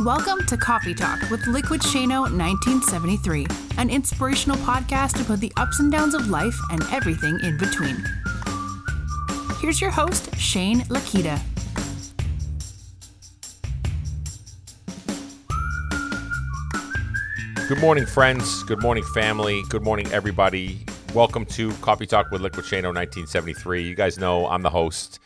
Welcome to Coffee Talk with Liquid Shano 1973, an inspirational podcast about the ups and downs of life and everything in between. Here's your host, Shane Lakita. Good morning, friends. Good morning, family. Good morning, everybody. Welcome to Coffee Talk with Liquid Shano 1973. You guys know I'm the host.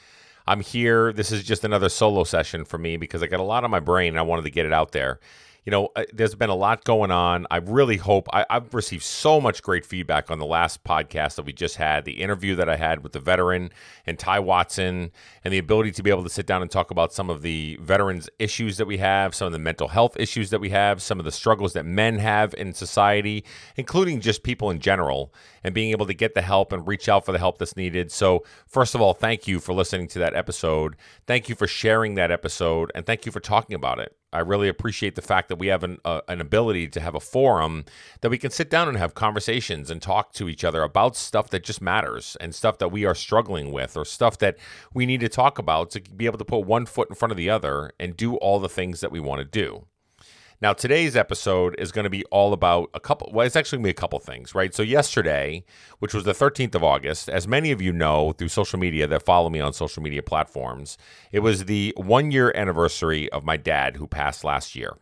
I'm here. This is just another solo session for me because I got a lot on my brain and I wanted to get it out there you know, uh, there's been a lot going on. I really hope I, have received so much great feedback on the last podcast that we just had, the interview that I had with the veteran and Ty Watson, and the ability to be able to sit down and talk about some of the veterans' issues that we have, some of the mental health issues that we have, some of the struggles that men have in society, including just people in general, and being able to get the help and reach out for the help that's needed. So, first of all, thank you for listening to that episode. Thank you for sharing that episode, and thank you for talking about it. I really appreciate the fact that we have an, uh, an ability to have a forum that we can sit down and have conversations and talk to each other about stuff that just matters and stuff that we are struggling with or stuff that we need to talk about to be able to put one foot in front of the other and do all the things that we want to do. Now, today's episode is going to be all about a couple, well, it's actually going to be a couple things, right? So, yesterday, which was the 13th of August, as many of you know through social media that follow me on social media platforms, it was the one year anniversary of my dad who passed last year.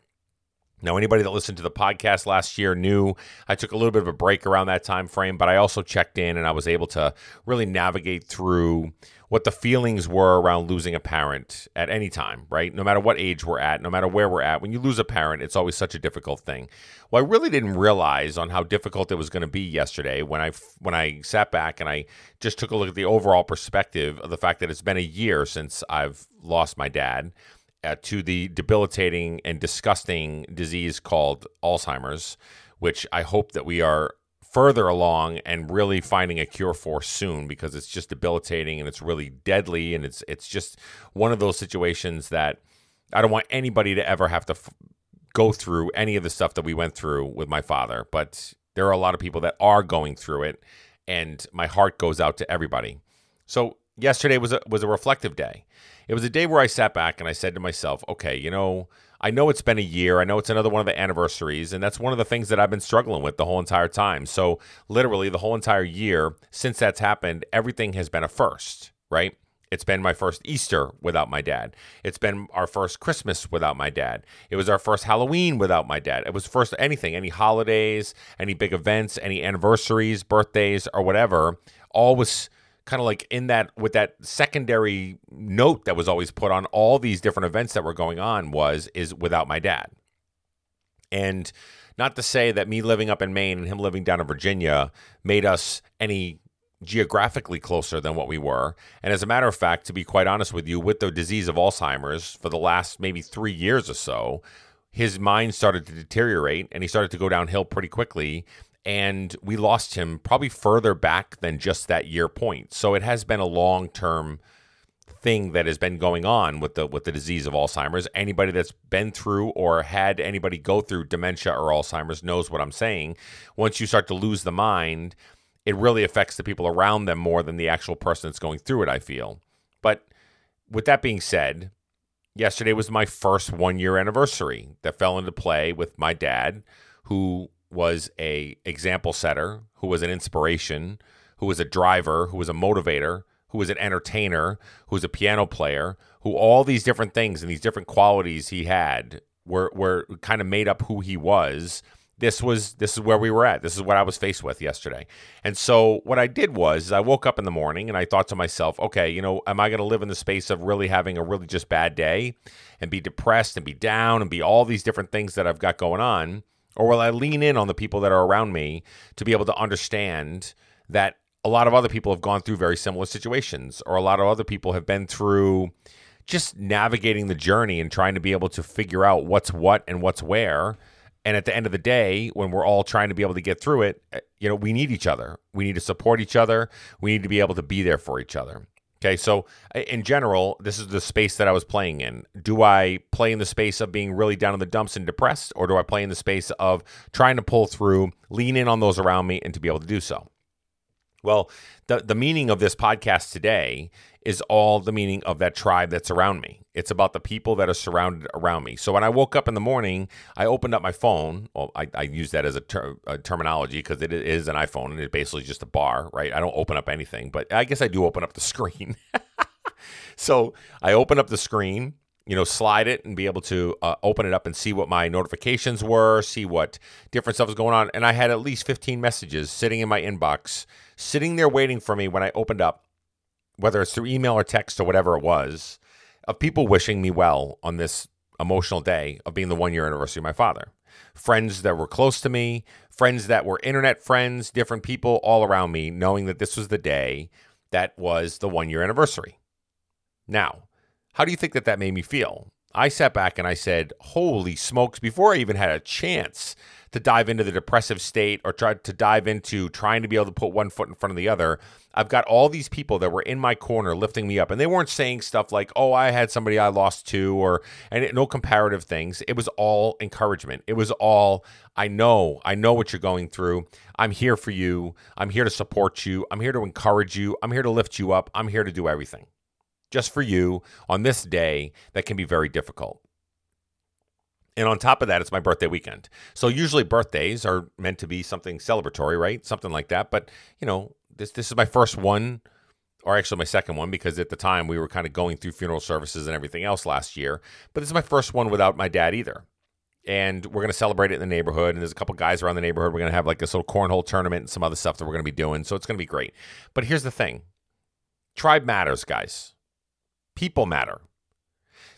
Now, anybody that listened to the podcast last year knew I took a little bit of a break around that time frame, but I also checked in and I was able to really navigate through what the feelings were around losing a parent at any time, right? No matter what age we're at, no matter where we're at, when you lose a parent, it's always such a difficult thing. Well, I really didn't realize on how difficult it was going to be yesterday when I when I sat back and I just took a look at the overall perspective of the fact that it's been a year since I've lost my dad uh, to the debilitating and disgusting disease called Alzheimer's, which I hope that we are further along and really finding a cure for soon because it's just debilitating and it's really deadly and it's it's just one of those situations that I don't want anybody to ever have to f- go through any of the stuff that we went through with my father, but there are a lot of people that are going through it and my heart goes out to everybody. So yesterday was a was a reflective day. It was a day where I sat back and I said to myself, okay, you know, I know it's been a year. I know it's another one of the anniversaries, and that's one of the things that I've been struggling with the whole entire time. So, literally, the whole entire year since that's happened, everything has been a first, right? It's been my first Easter without my dad. It's been our first Christmas without my dad. It was our first Halloween without my dad. It was first anything, any holidays, any big events, any anniversaries, birthdays, or whatever. All was kind of like in that with that secondary note that was always put on all these different events that were going on was is without my dad. And not to say that me living up in Maine and him living down in Virginia made us any geographically closer than what we were. And as a matter of fact, to be quite honest with you, with the disease of Alzheimer's for the last maybe three years or so, his mind started to deteriorate and he started to go downhill pretty quickly and we lost him probably further back than just that year point. So it has been a long term thing that has been going on with the with the disease of Alzheimer's. Anybody that's been through or had anybody go through dementia or Alzheimer's knows what I'm saying. Once you start to lose the mind, it really affects the people around them more than the actual person that's going through it, I feel. But with that being said, yesterday was my first 1 year anniversary that fell into play with my dad who was a example setter, who was an inspiration, who was a driver, who was a motivator, who was an entertainer, who was a piano player, who all these different things and these different qualities he had were were kind of made up who he was. This was this is where we were at. This is what I was faced with yesterday. And so what I did was I woke up in the morning and I thought to myself, okay, you know, am I going to live in the space of really having a really just bad day and be depressed and be down and be all these different things that I've got going on? Or will I lean in on the people that are around me to be able to understand that a lot of other people have gone through very similar situations, or a lot of other people have been through just navigating the journey and trying to be able to figure out what's what and what's where. And at the end of the day, when we're all trying to be able to get through it, eh, you know, we need each other. We need to support each other. We need to be able to be there for each other. Okay, so in general, this is the space that I was playing in. Do I play in the space of being really down in the dumps and depressed, or do I play in the space of trying to pull through, lean in on those around me, and to be able to do so? Well, the, the meaning of this podcast today is all the meaning of that tribe that's around me. It's about the people that are surrounded around me. So when I woke up in the morning, I opened up my phone. Well, I, I use that as a, ter- a terminology because it is an iPhone and it's basically just a bar, right? I don't open up anything, but I guess I do open up the screen. so I open up the screen you know, slide it and be able to uh, open it up and see what my notifications were, see what different stuff was going on. And I had at least 15 messages sitting in my inbox, sitting there waiting for me when I opened up, whether it's through email or text or whatever it was, of people wishing me well on this emotional day of being the one year anniversary of my father. Friends that were close to me, friends that were internet friends, different people all around me, knowing that this was the day that was the one year anniversary. Now, how do you think that that made me feel? I sat back and I said, Holy smokes, before I even had a chance to dive into the depressive state or try to dive into trying to be able to put one foot in front of the other, I've got all these people that were in my corner lifting me up. And they weren't saying stuff like, oh, I had somebody I lost to, or and it, no comparative things. It was all encouragement. It was all, I know, I know what you're going through. I'm here for you. I'm here to support you. I'm here to encourage you. I'm here to lift you up. I'm here to do everything just for you on this day that can be very difficult. And on top of that, it's my birthday weekend. So usually birthdays are meant to be something celebratory, right? Something like that. But, you know, this this is my first one or actually my second one because at the time we were kind of going through funeral services and everything else last year. But this is my first one without my dad either. And we're going to celebrate it in the neighborhood. And there's a couple guys around the neighborhood. We're going to have like this little cornhole tournament and some other stuff that we're going to be doing. So it's going to be great. But here's the thing tribe matters, guys. People matter.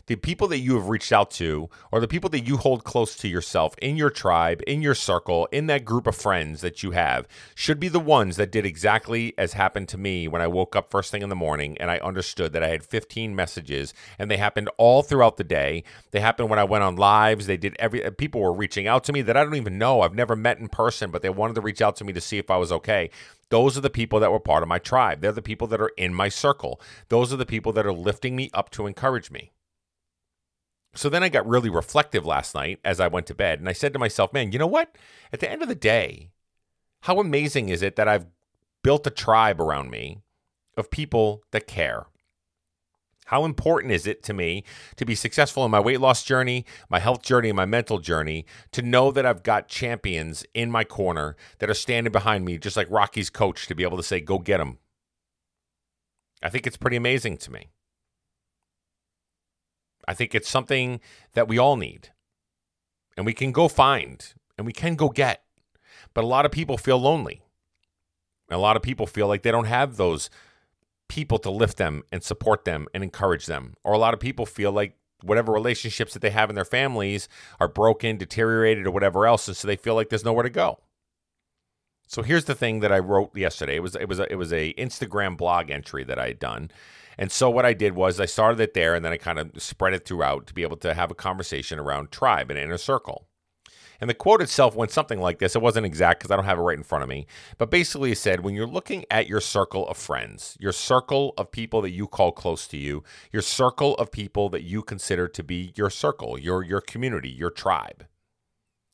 The people that you have reached out to, or the people that you hold close to yourself in your tribe, in your circle, in that group of friends that you have, should be the ones that did exactly as happened to me when I woke up first thing in the morning and I understood that I had 15 messages and they happened all throughout the day. They happened when I went on lives. They did every, people were reaching out to me that I don't even know. I've never met in person, but they wanted to reach out to me to see if I was okay. Those are the people that were part of my tribe. They're the people that are in my circle. Those are the people that are lifting me up to encourage me. So then I got really reflective last night as I went to bed, and I said to myself, man, you know what? At the end of the day, how amazing is it that I've built a tribe around me of people that care? How important is it to me to be successful in my weight loss journey, my health journey, and my mental journey to know that I've got champions in my corner that are standing behind me, just like Rocky's coach, to be able to say, go get them? I think it's pretty amazing to me. I think it's something that we all need and we can go find and we can go get. But a lot of people feel lonely. A lot of people feel like they don't have those people to lift them and support them and encourage them. Or a lot of people feel like whatever relationships that they have in their families are broken, deteriorated, or whatever else, and so they feel like there's nowhere to go. So here's the thing that I wrote yesterday. It was it was a, it was a Instagram blog entry that I had done. And so what I did was I started it there and then I kind of spread it throughout to be able to have a conversation around tribe and inner circle. And the quote itself went something like this. It wasn't exact because I don't have it right in front of me. But basically, it said when you're looking at your circle of friends, your circle of people that you call close to you, your circle of people that you consider to be your circle, your, your community, your tribe.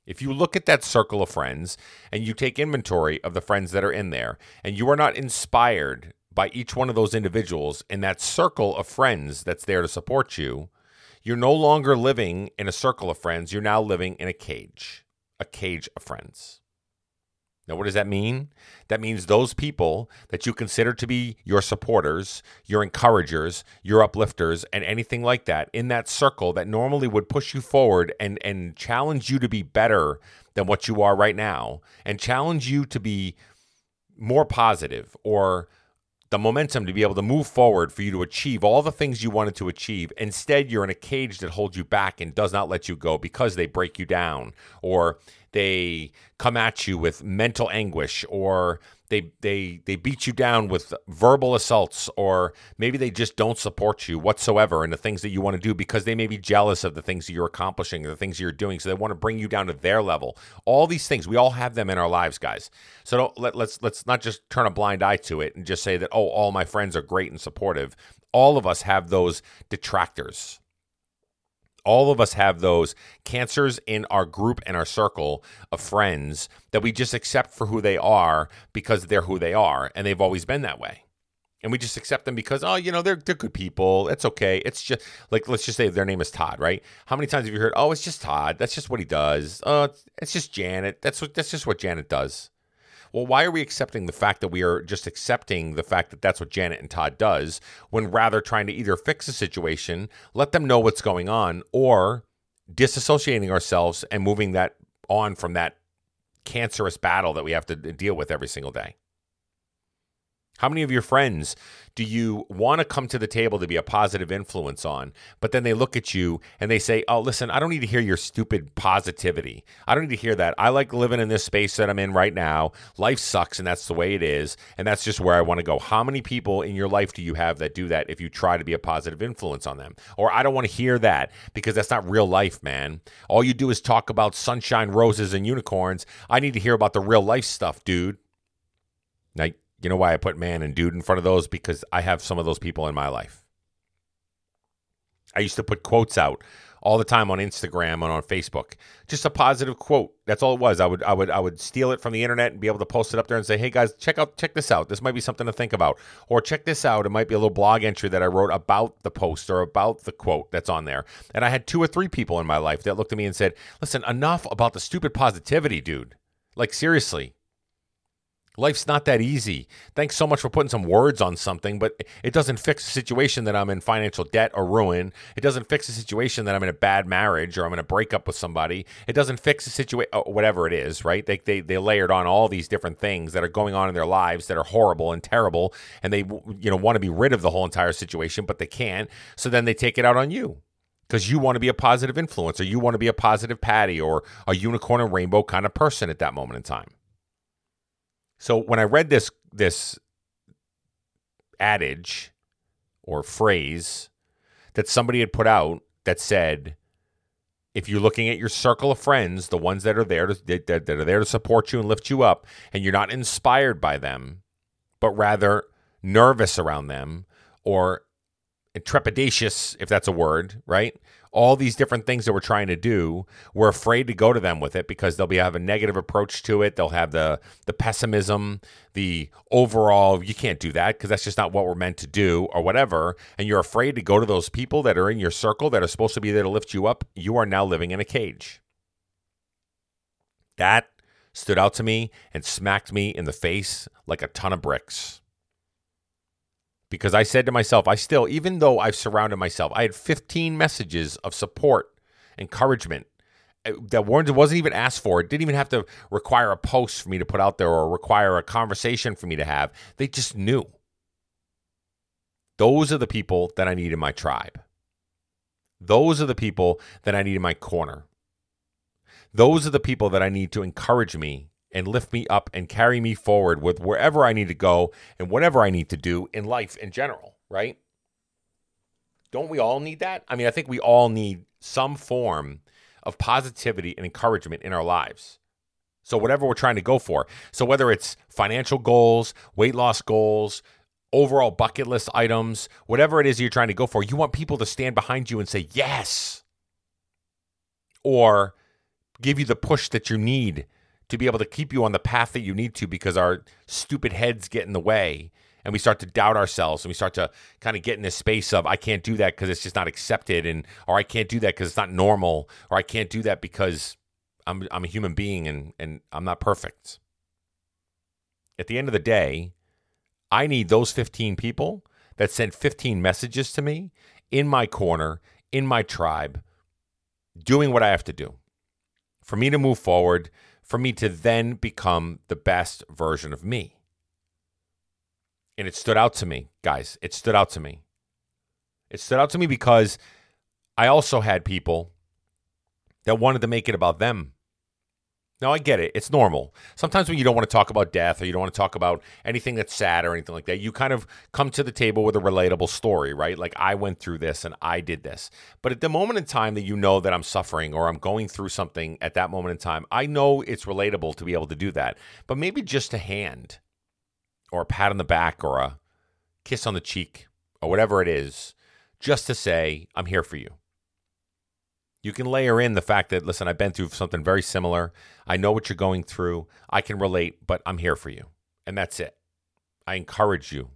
If you look at that circle of friends and you take inventory of the friends that are in there, and you are not inspired by each one of those individuals in that circle of friends that's there to support you, you're no longer living in a circle of friends. You're now living in a cage, a cage of friends. Now, what does that mean? That means those people that you consider to be your supporters, your encouragers, your uplifters, and anything like that in that circle that normally would push you forward and, and challenge you to be better than what you are right now, and challenge you to be more positive or the momentum to be able to move forward for you to achieve all the things you wanted to achieve. Instead, you're in a cage that holds you back and does not let you go because they break you down or they come at you with mental anguish or they they they beat you down with verbal assaults or maybe they just don't support you whatsoever in the things that you want to do because they may be jealous of the things that you're accomplishing the things you're doing. So they want to bring you down to their level. All these things we all have them in our lives guys. So don't let, let's let's not just turn a blind eye to it and just say that oh all my friends are great and supportive. All of us have those detractors All of us have those cancers in our group and our circle of friends that we just accept for who they are because they're who they are and they've always been that way. And we just accept them because, oh, you know, they're, they're good people. It's okay. It's just like, let's just say their name is Todd, right? How many times have you heard, oh, it's just Todd. That's just what he does. Oh, it's just Janet. That's what, that's just what Janet does. Well, why are we accepting the fact that we are just accepting the fact that that's what Janet and Todd does when rather trying to either fix a situation, let them know what's going on, or disassociating ourselves and moving that on from that cancerous battle that we have to deal with every single day? How many of your friends do you want to come to the table to be a positive influence on, but then they look at you and they say, Oh, listen, I don't need to hear your stupid positivity. I don't need to hear that. I like living in this space that I'm in right now. Life sucks, and that's the way it is. And that's just where I want to go. How many people in your life do you have that do that if you try to be a positive influence on them? Or I don't want to hear that because that's not real life, man. All you do is talk about sunshine, roses, and unicorns. I need to hear about the real life stuff, dude. Now, you know why I put man and dude in front of those? Because I have some of those people in my life. I used to put quotes out all the time on Instagram and on Facebook. Just a positive quote. That's all it was. I would I would I would steal it from the internet and be able to post it up there and say, "Hey guys, check out check this out. This might be something to think about." Or check this out. It might be a little blog entry that I wrote about the post or about the quote that's on there. And I had two or three people in my life that looked at me and said, "Listen, enough about the stupid positivity, dude. Like seriously, Life's not that easy. Thanks so much for putting some words on something, but it doesn't fix the situation that I'm in financial debt or ruin. It doesn't fix the situation that I'm in a bad marriage or I'm in a breakup with somebody. It doesn't fix the situation, uh, whatever it is, right? They, they, they layered on all these different things that are going on in their lives that are horrible and terrible, and they you know want to be rid of the whole entire situation, but they can't. So then they take it out on you because you want to be a positive influence or you want to be a positive Patty or a unicorn and rainbow kind of person at that moment in time. So when I read this this adage or phrase that somebody had put out that said, if you're looking at your circle of friends, the ones that are there to, that, that are there to support you and lift you up, and you're not inspired by them, but rather nervous around them or trepidatious, if that's a word, right? All these different things that we're trying to do, we're afraid to go to them with it because they'll be have a negative approach to it. They'll have the the pessimism, the overall you can't do that because that's just not what we're meant to do or whatever. And you're afraid to go to those people that are in your circle that are supposed to be there to lift you up. You are now living in a cage. That stood out to me and smacked me in the face like a ton of bricks because I said to myself, I still, even though I've surrounded myself, I had 15 messages of support, encouragement uh, that weren't wasn't even asked for. It didn't even have to require a post for me to put out there or require a conversation for me to have. They just knew. Those are the people that I need in my tribe. Those are the people that I need in my corner. Those are the people that I need to encourage me and lift me up and carry me forward with wherever I need to go and whatever I need to do in life in general, right? Don't we all need that? I mean, I think we all need some form of positivity and encouragement in our lives. So, whatever we're trying to go for. So, whether it's financial goals, weight loss goals, overall bucket list items, whatever it is you're trying to go for, you want people to stand behind you and say, yes. Or give you the push that you need to be able to keep you on the path that you need to because our stupid heads get in the way and we start to doubt ourselves and we start to kind of get in this space of I can't do that because it's just not accepted and or I can't do that because it's not normal or I can't do that because I'm I'm a human being and and I'm not perfect. At the end of the day, I need those 15 people that sent 15 messages to me in my corner, in my tribe, doing what I have to do. For me to move forward, for me to then become the best version of me. And it stood out to me, guys. It stood out to me. It stood out to me because I also had people that wanted to make it about them. Now, I get it. It's normal. Sometimes when you don't want to talk about death or you don't want to talk about anything that's sad or anything like that, you kind of come to the table with a relatable story, right? Like, I went through this and I did this. But at the moment in time that you know that I'm suffering or I'm going through something at that moment in time, I know it's relatable to be able to do that. But maybe just a hand or a pat on the back or a kiss on the cheek or whatever it is, just to say, I'm here for you. You can layer in the fact that, listen, I've been through something very similar. I know what you're going through. I can relate, but I'm here for you. And that's it. I encourage you.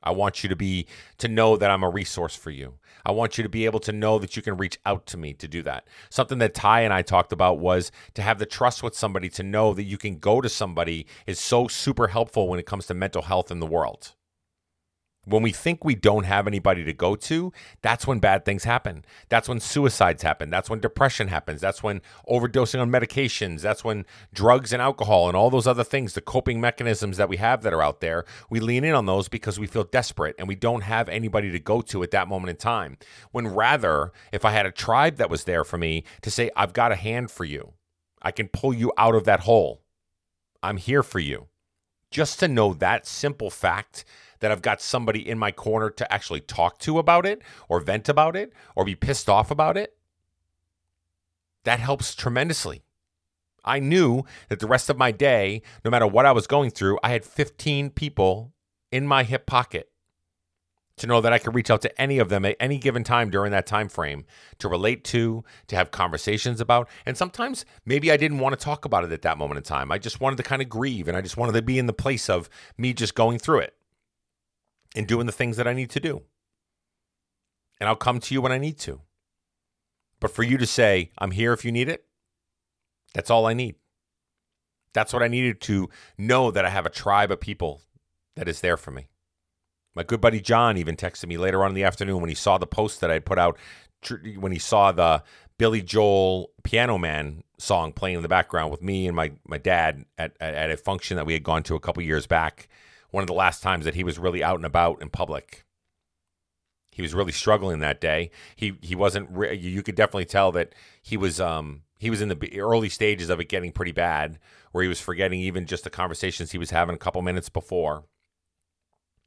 I want you to be to know that I'm a resource for you. I want you to be able to know that you can reach out to me to do that. Something that Ty and I talked about was to have the trust with somebody to know that you can go to somebody is so super helpful when it comes to mental health in the world. When we think we don't have anybody to go to, that's when bad things happen. That's when suicides happen. That's when depression happens. That's when overdosing on medications. That's when drugs and alcohol and all those other things, the coping mechanisms that we have that are out there, we lean in on those because we feel desperate and we don't have anybody to go to at that moment in time. When rather, if I had a tribe that was there for me to say, I've got a hand for you, I can pull you out of that hole. I'm here for you. Just to know that simple fact that I've got somebody in my corner to actually talk to about it or vent about it or be pissed off about it, that helps tremendously. I knew that the rest of my day, no matter what I was going through, I had 15 people in my hip pocket to know that I could reach out to any of them at any given time during that time frame to relate to, to have conversations about. And sometimes maybe I didn't want to talk about it at that moment in time. I just wanted to kind of grieve and I just wanted to be in the place of me just going through it and doing the things that I need to do. And I'll come to you when I need to. But for you to say, I'm here if you need it, that's all I need. That's what I needed to know that I have a tribe of people that is there for me. My good buddy John even texted me later on in the afternoon when he saw the post that I put out, when he saw the Billy Joel Piano Man song playing in the background with me and my, my dad at, at a function that we had gone to a couple years back one of the last times that he was really out and about in public. He was really struggling that day. He he wasn't. Re- you could definitely tell that he was um he was in the early stages of it getting pretty bad, where he was forgetting even just the conversations he was having a couple minutes before.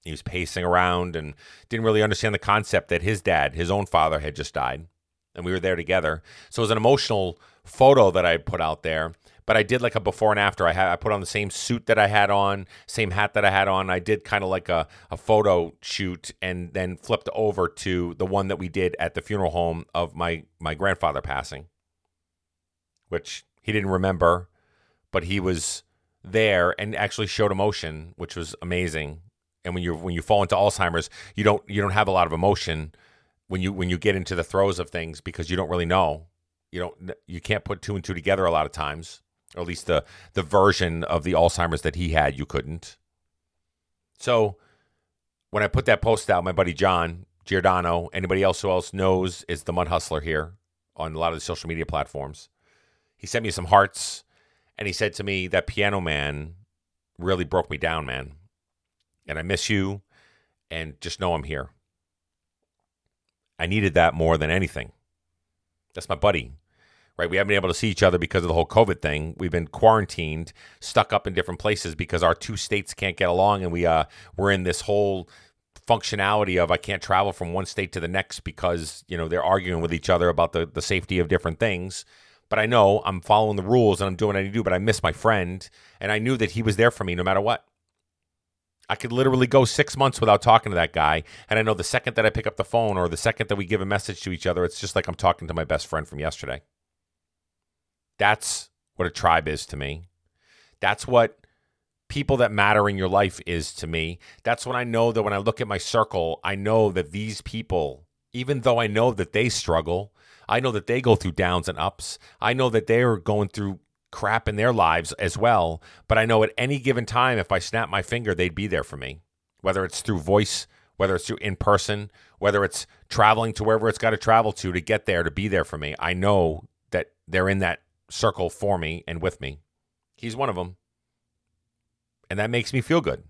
He was pacing around and didn't really understand the concept that his dad, his own father, had just died, and we were there together. So it was an emotional photo that I put out there but I did like a before and after. I had I put on the same suit that I had on, same hat that I had on. I did kind of like a, a photo shoot and then flipped over to the one that we did at the funeral home of my my grandfather passing, which he didn't remember, but he was there and actually showed emotion, which was amazing. And when you when you fall into Alzheimer's, you don't you don't have a lot of emotion when you when you get into the throes of things because you don't really know. You don't you can't put two and two together a lot of times or at least the the version of the Alzheimer's that he had, you couldn't. So when I put that post out, my buddy John Giordano, anybody else who else knows is the Mud Hustler here on a lot of the social media platforms. He sent me some hearts and he said to me that Piano Man really broke me down, man. And I miss you and just know I'm here. I needed that more than anything. That's my buddy right? We haven't been able to see each other because of the whole COVID thing. We've been quarantined, stuck up in different places because our two states can't get along, and we uh we're in this whole functionality of I can't travel from one state to the next because you know they're arguing with each other about the the safety of different things. But I know I'm following the rules and I'm doing what I need to do. But I miss my friend, and I knew that he was there for me no matter what. I could literally go six months without talking to that guy. And I know the second that I pick up the phone or the second that we give a message to each other, it's just like I'm talking to my best friend from yesterday. That's what a tribe is to me. That's what people that matter in your life is to me. That's when I know that when I look at my circle, I know that these people, even though I know that they struggle, I know that they go through downs and ups. I know that they're going through crap in their lives as well. But I know at any given time, if I snap my finger, they'd be there for me, whether it's through voice, whether it's through in person, whether it's traveling to wherever it's got to travel to to get there to be there for me. I know that they're in that circle for me and with me. He's one of them. And that makes me feel good.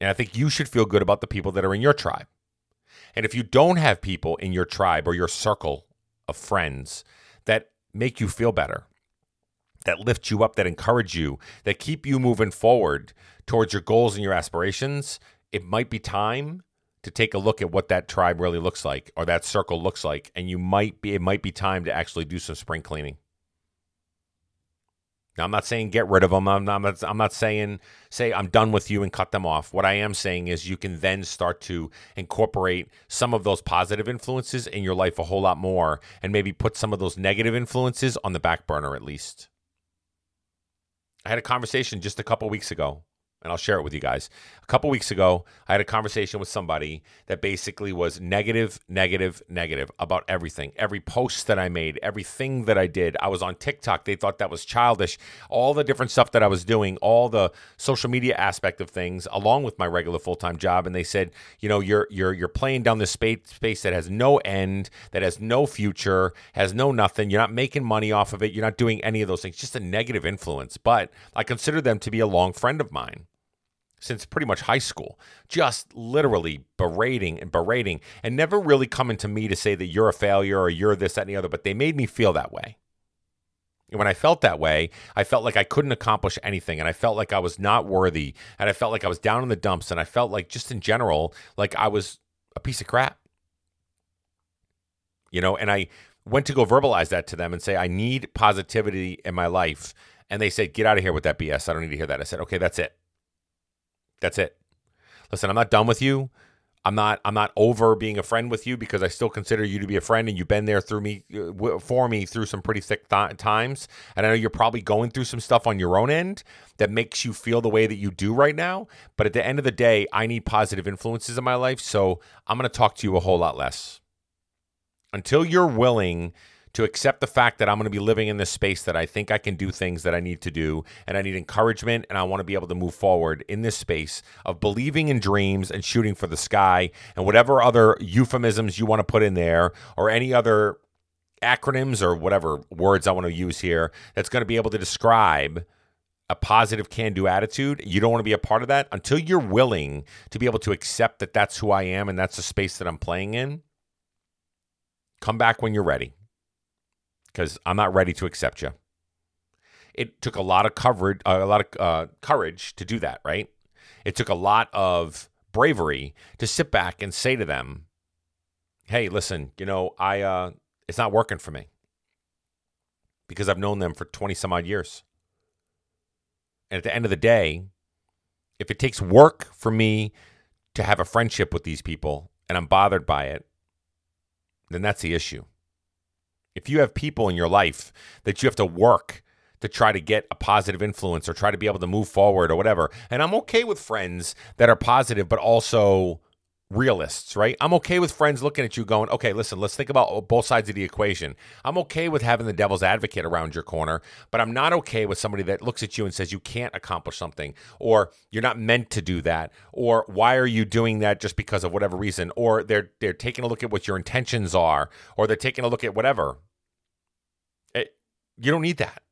And I think you should feel good about the people that are in your tribe. And if you don't have people in your tribe or your circle of friends that make you feel better, that lift you up, that encourage you, that keep you moving forward towards your goals and your aspirations, it might be time to take a look at what that tribe really looks like or that circle looks like and you might be it might be time to actually do some spring cleaning Now, I'm not saying get rid of them. I'm not, I'm not saying say I'm done with you and cut them off. What I am saying is you can then start to incorporate some of those positive influences in your life a whole lot more and maybe put some of those negative influences on the back burner at least. I had a conversation just a couple weeks ago and I'll share it with you guys. A couple weeks ago, I had a conversation with somebody that basically was negative, negative, negative about everything. Every post that I made, everything that I did. I was on TikTok. They thought that was childish. All the different stuff that I was doing, all the social media aspect of things, along with my regular full time job. And they said, you know, you're you're you're playing down this space space that has no end, that has no future, has no nothing. You're not making money off of it. You're not doing any of those things. Just a negative influence. But I consider them to be a long friend of mine since pretty much high school, just literally berating and berating and never really coming to me to say that you're a failure or you're this, that, and the other, but they made me feel that way. And when I felt that way, I felt like I couldn't accomplish anything and I felt like I was not worthy and I felt like I was down in the dumps and I felt like just in general, like I was a piece of crap. You know, and I went to go verbalize that to them and say, I need positivity in my life. And they said, Get out of here with that BS. I don't need to hear that. I said, Okay, that's it. That's it. Listen, I'm not done with you. I'm not I'm not over being a friend with you because I still consider you to be a friend and you've been there through me uh, for me through some pretty thick th- times and I know you're probably going through some stuff on your own end that makes you feel the way that you do right now but at the end of the day I need positive influences in my life so I'm going to talk to you a whole lot less until you're willing to accept the fact that I'm going to be living in this space that I think I can do things that I need to do and I need encouragement and I want to be able to move forward in this space of believing in dreams and shooting for the sky and whatever other euphemisms you want to put in there or any other acronyms or whatever words I want to use here that's going to be able to describe a positive can do attitude. You don't want to be a part of that until you're willing to be able to accept that that's who I am and that's the space that I'm playing in. Come back when you're ready because I'm not ready to accept you. It took a lot of coverage, uh, a lot of uh, courage to do that, right? It took a lot of bravery to sit back and say to them, "Hey, listen, you know, I uh, it's not working for me because I've known them for 20 some odd years. And at the end of the day, if it takes work for me to have a friendship with these people and I'm bothered by it, then that's the issue. If you have people in your life that you have to work to try to get a positive influence or try to be able to move forward or whatever, and I'm okay with friends that are positive but also realists, right? I'm okay with friends looking at you going, okay, listen, let's think about both sides of the equation. I'm okay with having the devil's advocate around your corner, but I'm not okay with somebody that looks at you and says you can't accomplish something, or you're not meant to do that, or why are you doing that just because of whatever reason, or they're they're taking a look at what your intentions are, or they're taking a look at whatever. It, eh, you don't need that.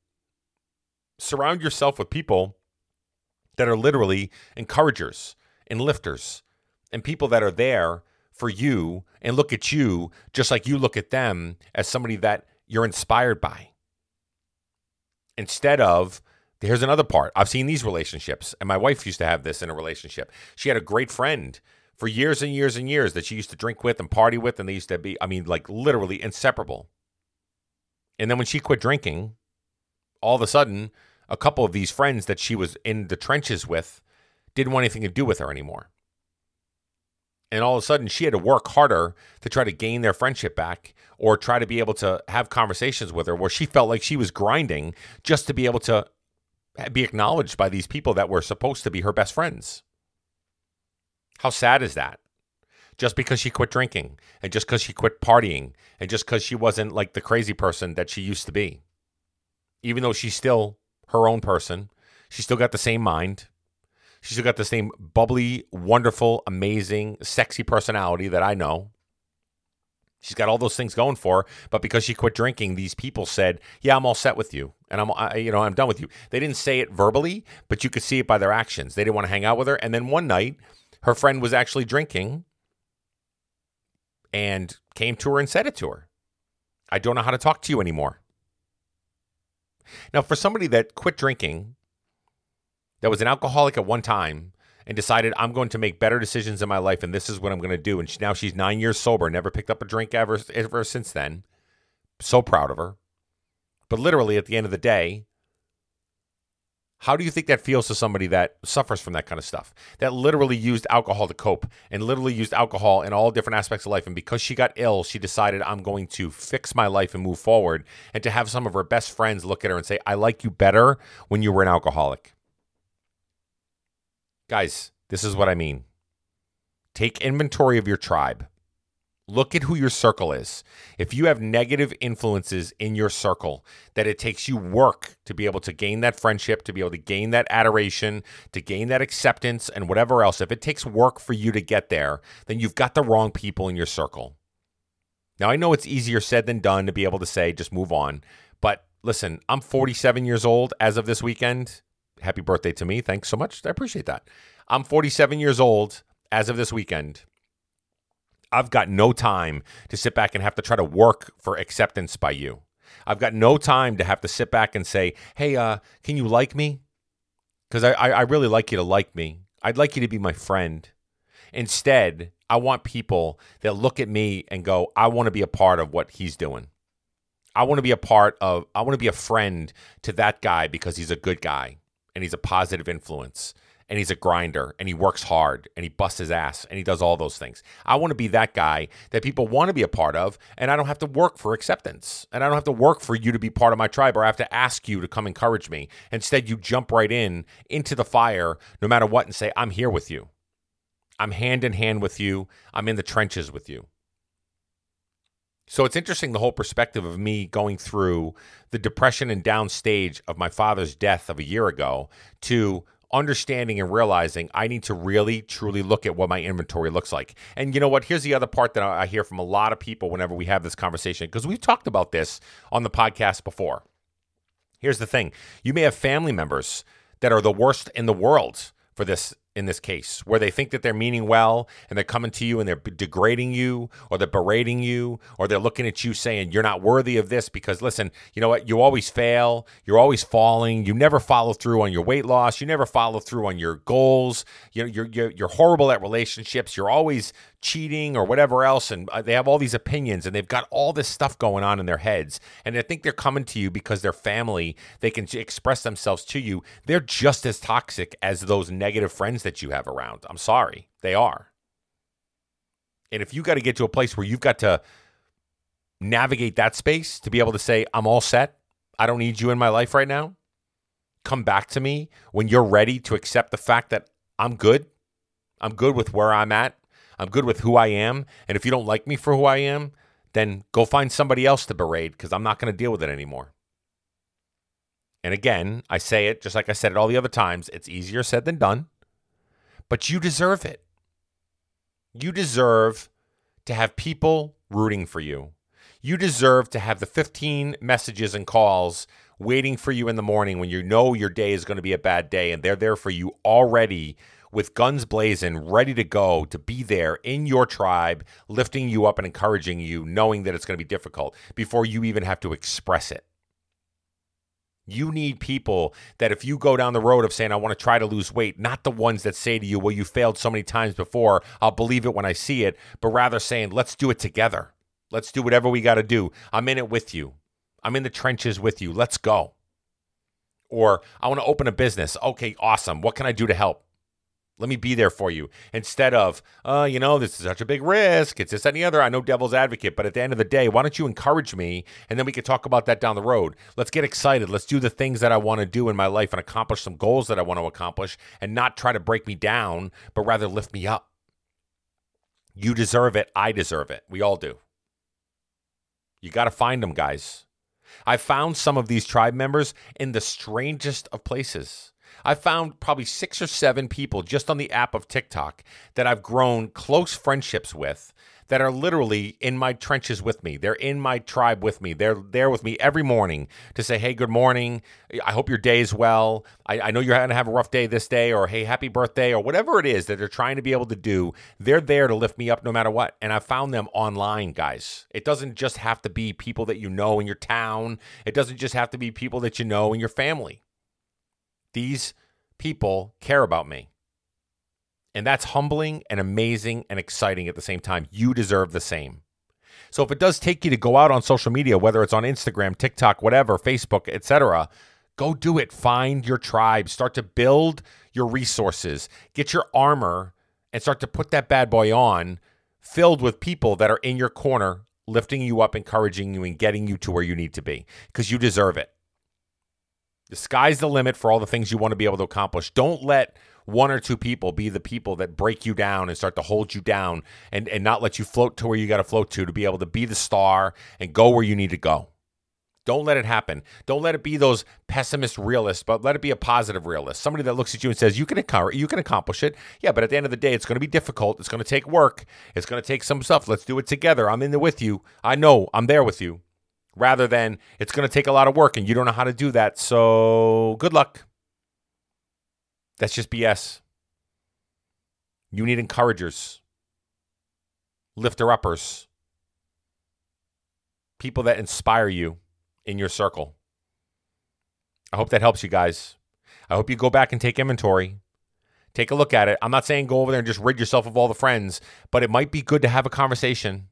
Surround yourself with people that are literally encouragers and lifters and people that are there for you and look at you just like you look at them as somebody that you're inspired by. Instead of, here's another part. I've seen these relationships, and my wife used to have this in a relationship. She had a great friend for years and years and years that she used to drink with and party with, and they used to be, I mean, like literally inseparable. And then when she quit drinking, all of a sudden, a couple of these friends that she was in the trenches with didn't want anything to do with her anymore and all of a sudden she had to work harder to try to gain their friendship back or try to be able to have conversations with her where she felt like she was grinding just to be able to be acknowledged by these people that were supposed to be her best friends. How sad is that? Just because she quit drinking and just because she quit partying and just because she wasn't like the crazy person that she used to be. Even though she's still her own person, she still got the same mind, She's still got the same bubbly, wonderful, amazing, sexy personality that I know. She's got all those things going for her, but because she quit drinking, these people said, "Yeah, I'm all set with you, and I'm, I, you know, I'm done with you." They didn't say it verbally, but you could see it by their actions. They didn't want to hang out with her. And then one night, her friend was actually drinking, and came to her and said it to her. I don't know how to talk to you anymore. Now, for somebody that quit drinking that was an alcoholic at one time and decided I'm going to make better decisions in my life and this is what I'm going to do. And she, now she's nine years sober, never picked up a drink ever ever since then. So proud of her. But literally, at the end of the day, How do you think that feels to somebody that suffers from that kind of stuff? That literally used alcohol to cope and literally used alcohol in all different aspects of life. And because she got ill, she decided, I'm going to fix my life and move forward. And to have some of her best friends look at her and say, I like you better when you were an alcoholic. Guys, this is what I mean. Take inventory of your tribe. Look at who your circle is. If you have negative influences in your circle, that it takes you work to be able to gain that friendship, to be able to gain that adoration, to gain that acceptance, and whatever else, if it takes work for you to get there, then you've got the wrong people in your circle. Now, I know it's easier said than done to be able to say, just move on. But listen, I'm 47 years old as of this weekend. Happy birthday to me. Thanks so much. I appreciate that. I'm 47 years old as of this weekend. I've got no time to sit back and have to try to work for acceptance by you. I've got no time to have to sit back and say, hey, uh, can you like me? Because I, I really like you to like me. I'd like you to be my friend. Instead, I want people that look at me and go, I want to be a part of what he's doing. I want to be a part of, I want to be a friend to that guy because he's a good guy and he's a positive influence and he's a grinder and he works hard and he busts his ass and he does all those things. I want to be that guy that people want to be a part of and I don't have to work for acceptance and I don't have to work for you to be part of my tribe or I have to ask you to come encourage me. Instead, you jump right in into the fire no matter what and say, I'm here with you. I'm hand in hand with you. I'm in the trenches with you. So it's interesting the whole perspective of me going through the depression and downstage of my father's death of a year ago to understanding and realizing I need to really truly look at what my inventory looks like. And you know what? Here's the other part that I hear from a lot of people whenever we have this conversation, because we've talked about this on the podcast before. Here's the thing you may have family members that are the worst in the world for this in this case, where they think that they're meaning well and they're coming to you and they're degrading you or they're berating you or they're looking at you saying you're not worthy of this because listen, you know what? You always fail. You're always falling. You never follow through on your weight loss. You never follow through on your goals. You know, you're, you're, you're horrible at relationships. You're always cheating or whatever else. And uh, they have all these opinions and they've got all this stuff going on in their heads. And they think they're coming to you because they're family. They can express themselves to you. They're just as toxic as those negative friends that you have around. I'm sorry. They are. And if you got to get to a place where you've got to navigate that space to be able to say, I'm all set, I don't need you in my life right now, come back to me when you're ready to accept the fact that I'm good. I'm good with where I'm at. I'm good with who I am. And if you don't like me for who I am, then go find somebody else to berate because I'm not going to deal with it anymore. And again, I say it just like I said it all the other times it's easier said than done, but you deserve it. You deserve to have people rooting for you. You deserve to have the 15 messages and calls waiting for you in the morning when you know your day is going to be a bad day and they're there for you already with guns blazing, ready to go to be there in your tribe, lifting you up and encouraging you, knowing that it's going to be difficult before you even have to express it. You need people that if you go down the road of saying, I want to try to lose weight, not the ones that say to you, Well, you failed so many times before, I'll believe it when I see it, but rather saying, Let's do it together. Let's do whatever we got to do. I'm in it with you. I'm in the trenches with you. Let's go. Or I want to open a business. Okay, awesome. What can I do to help? Let me be there for you instead of, uh, you know, this is such a big risk. It's this the other. I know devil's advocate, but at the end of the day, why don't you encourage me and then we can talk about that down the road? Let's get excited. Let's do the things that I want to do in my life and accomplish some goals that I want to accomplish and not try to break me down, but rather lift me up. You deserve it. I deserve it. We all do. You got to find them, guys. I found some of these tribe members in the strangest of places. I found probably six or seven people just on the app of TikTok that I've grown close friendships with that are literally in my trenches with me. They're in my tribe with me. They're there with me every morning to say, hey, good morning. I hope your day is well. I, I know you're going to have a rough day this day, or hey, happy birthday, or whatever it is that they're trying to be able to do. They're there to lift me up no matter what. And I found them online, guys. It doesn't just have to be people that you know in your town, it doesn't just have to be people that you know in your family. These people care about me. And that's humbling and amazing and exciting at the same time. You deserve the same. So if it does take you to go out on social media, whether it's on Instagram, TikTok, whatever, Facebook, etc., Go do it. Find your tribe. Start to build your resources. Get your armor and start to put that bad boy on, filled with people that are in your corner, lifting you up, encouraging you, and getting you to where you need to be because you deserve it. The sky's the limit for all the things you want to be able to accomplish. Don't let one or two people be the people that break you down and start to hold you down and, and not let you float to where you got to float to to be able to be the star and go where you need to go. Don't let it happen. Don't let it be those pessimist realists, but let it be a positive realist. Somebody that looks at you and says, "You can you can accomplish it." Yeah, but at the end of the day, it's going to be difficult. It's going to take work. It's going to take some stuff. Let's do it together. I'm in there with you. I know I'm there with you. Rather than it's going to take a lot of work and you don't know how to do that. So good luck. That's just BS. You need encouragers, lifter uppers, people that inspire you in your circle. I hope that helps you guys. I hope you go back and take inventory. Take a look at it. I'm not saying go over there and just rid yourself of all the friends, but it might be good to have a conversation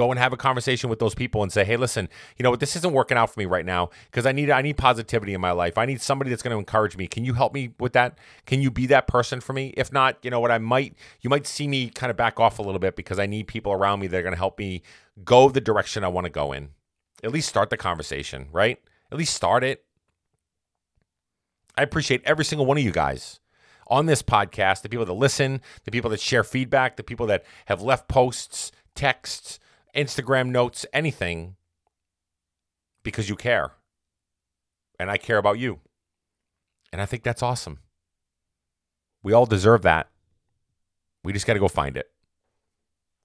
go and have a conversation with those people and say, "Hey, listen, you know what? This isn't working out for me right now because I need I need positivity in my life. I need somebody that's going to encourage me. Can you help me with that? Can you be that person for me? If not, you know what? I might you might see me kind of back off a little bit because I need people around me that are going to help me go the direction I want to go in. At least start the conversation, right? At least start it. I appreciate every single one of you guys on this podcast, the people that listen, the people that share feedback, the people that have left posts, texts, Instagram notes, anything because you care. And I care about you. And I think that's awesome. We all deserve that. We just got to go find it.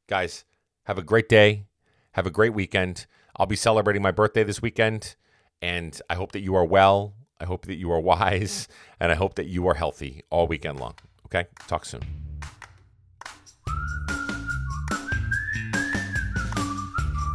Guys, have a great day. Have a great weekend. I'll be celebrating my birthday this weekend. And I hope that you are well. I hope that you are wise. And I hope that you are healthy all weekend long. Okay? Talk soon.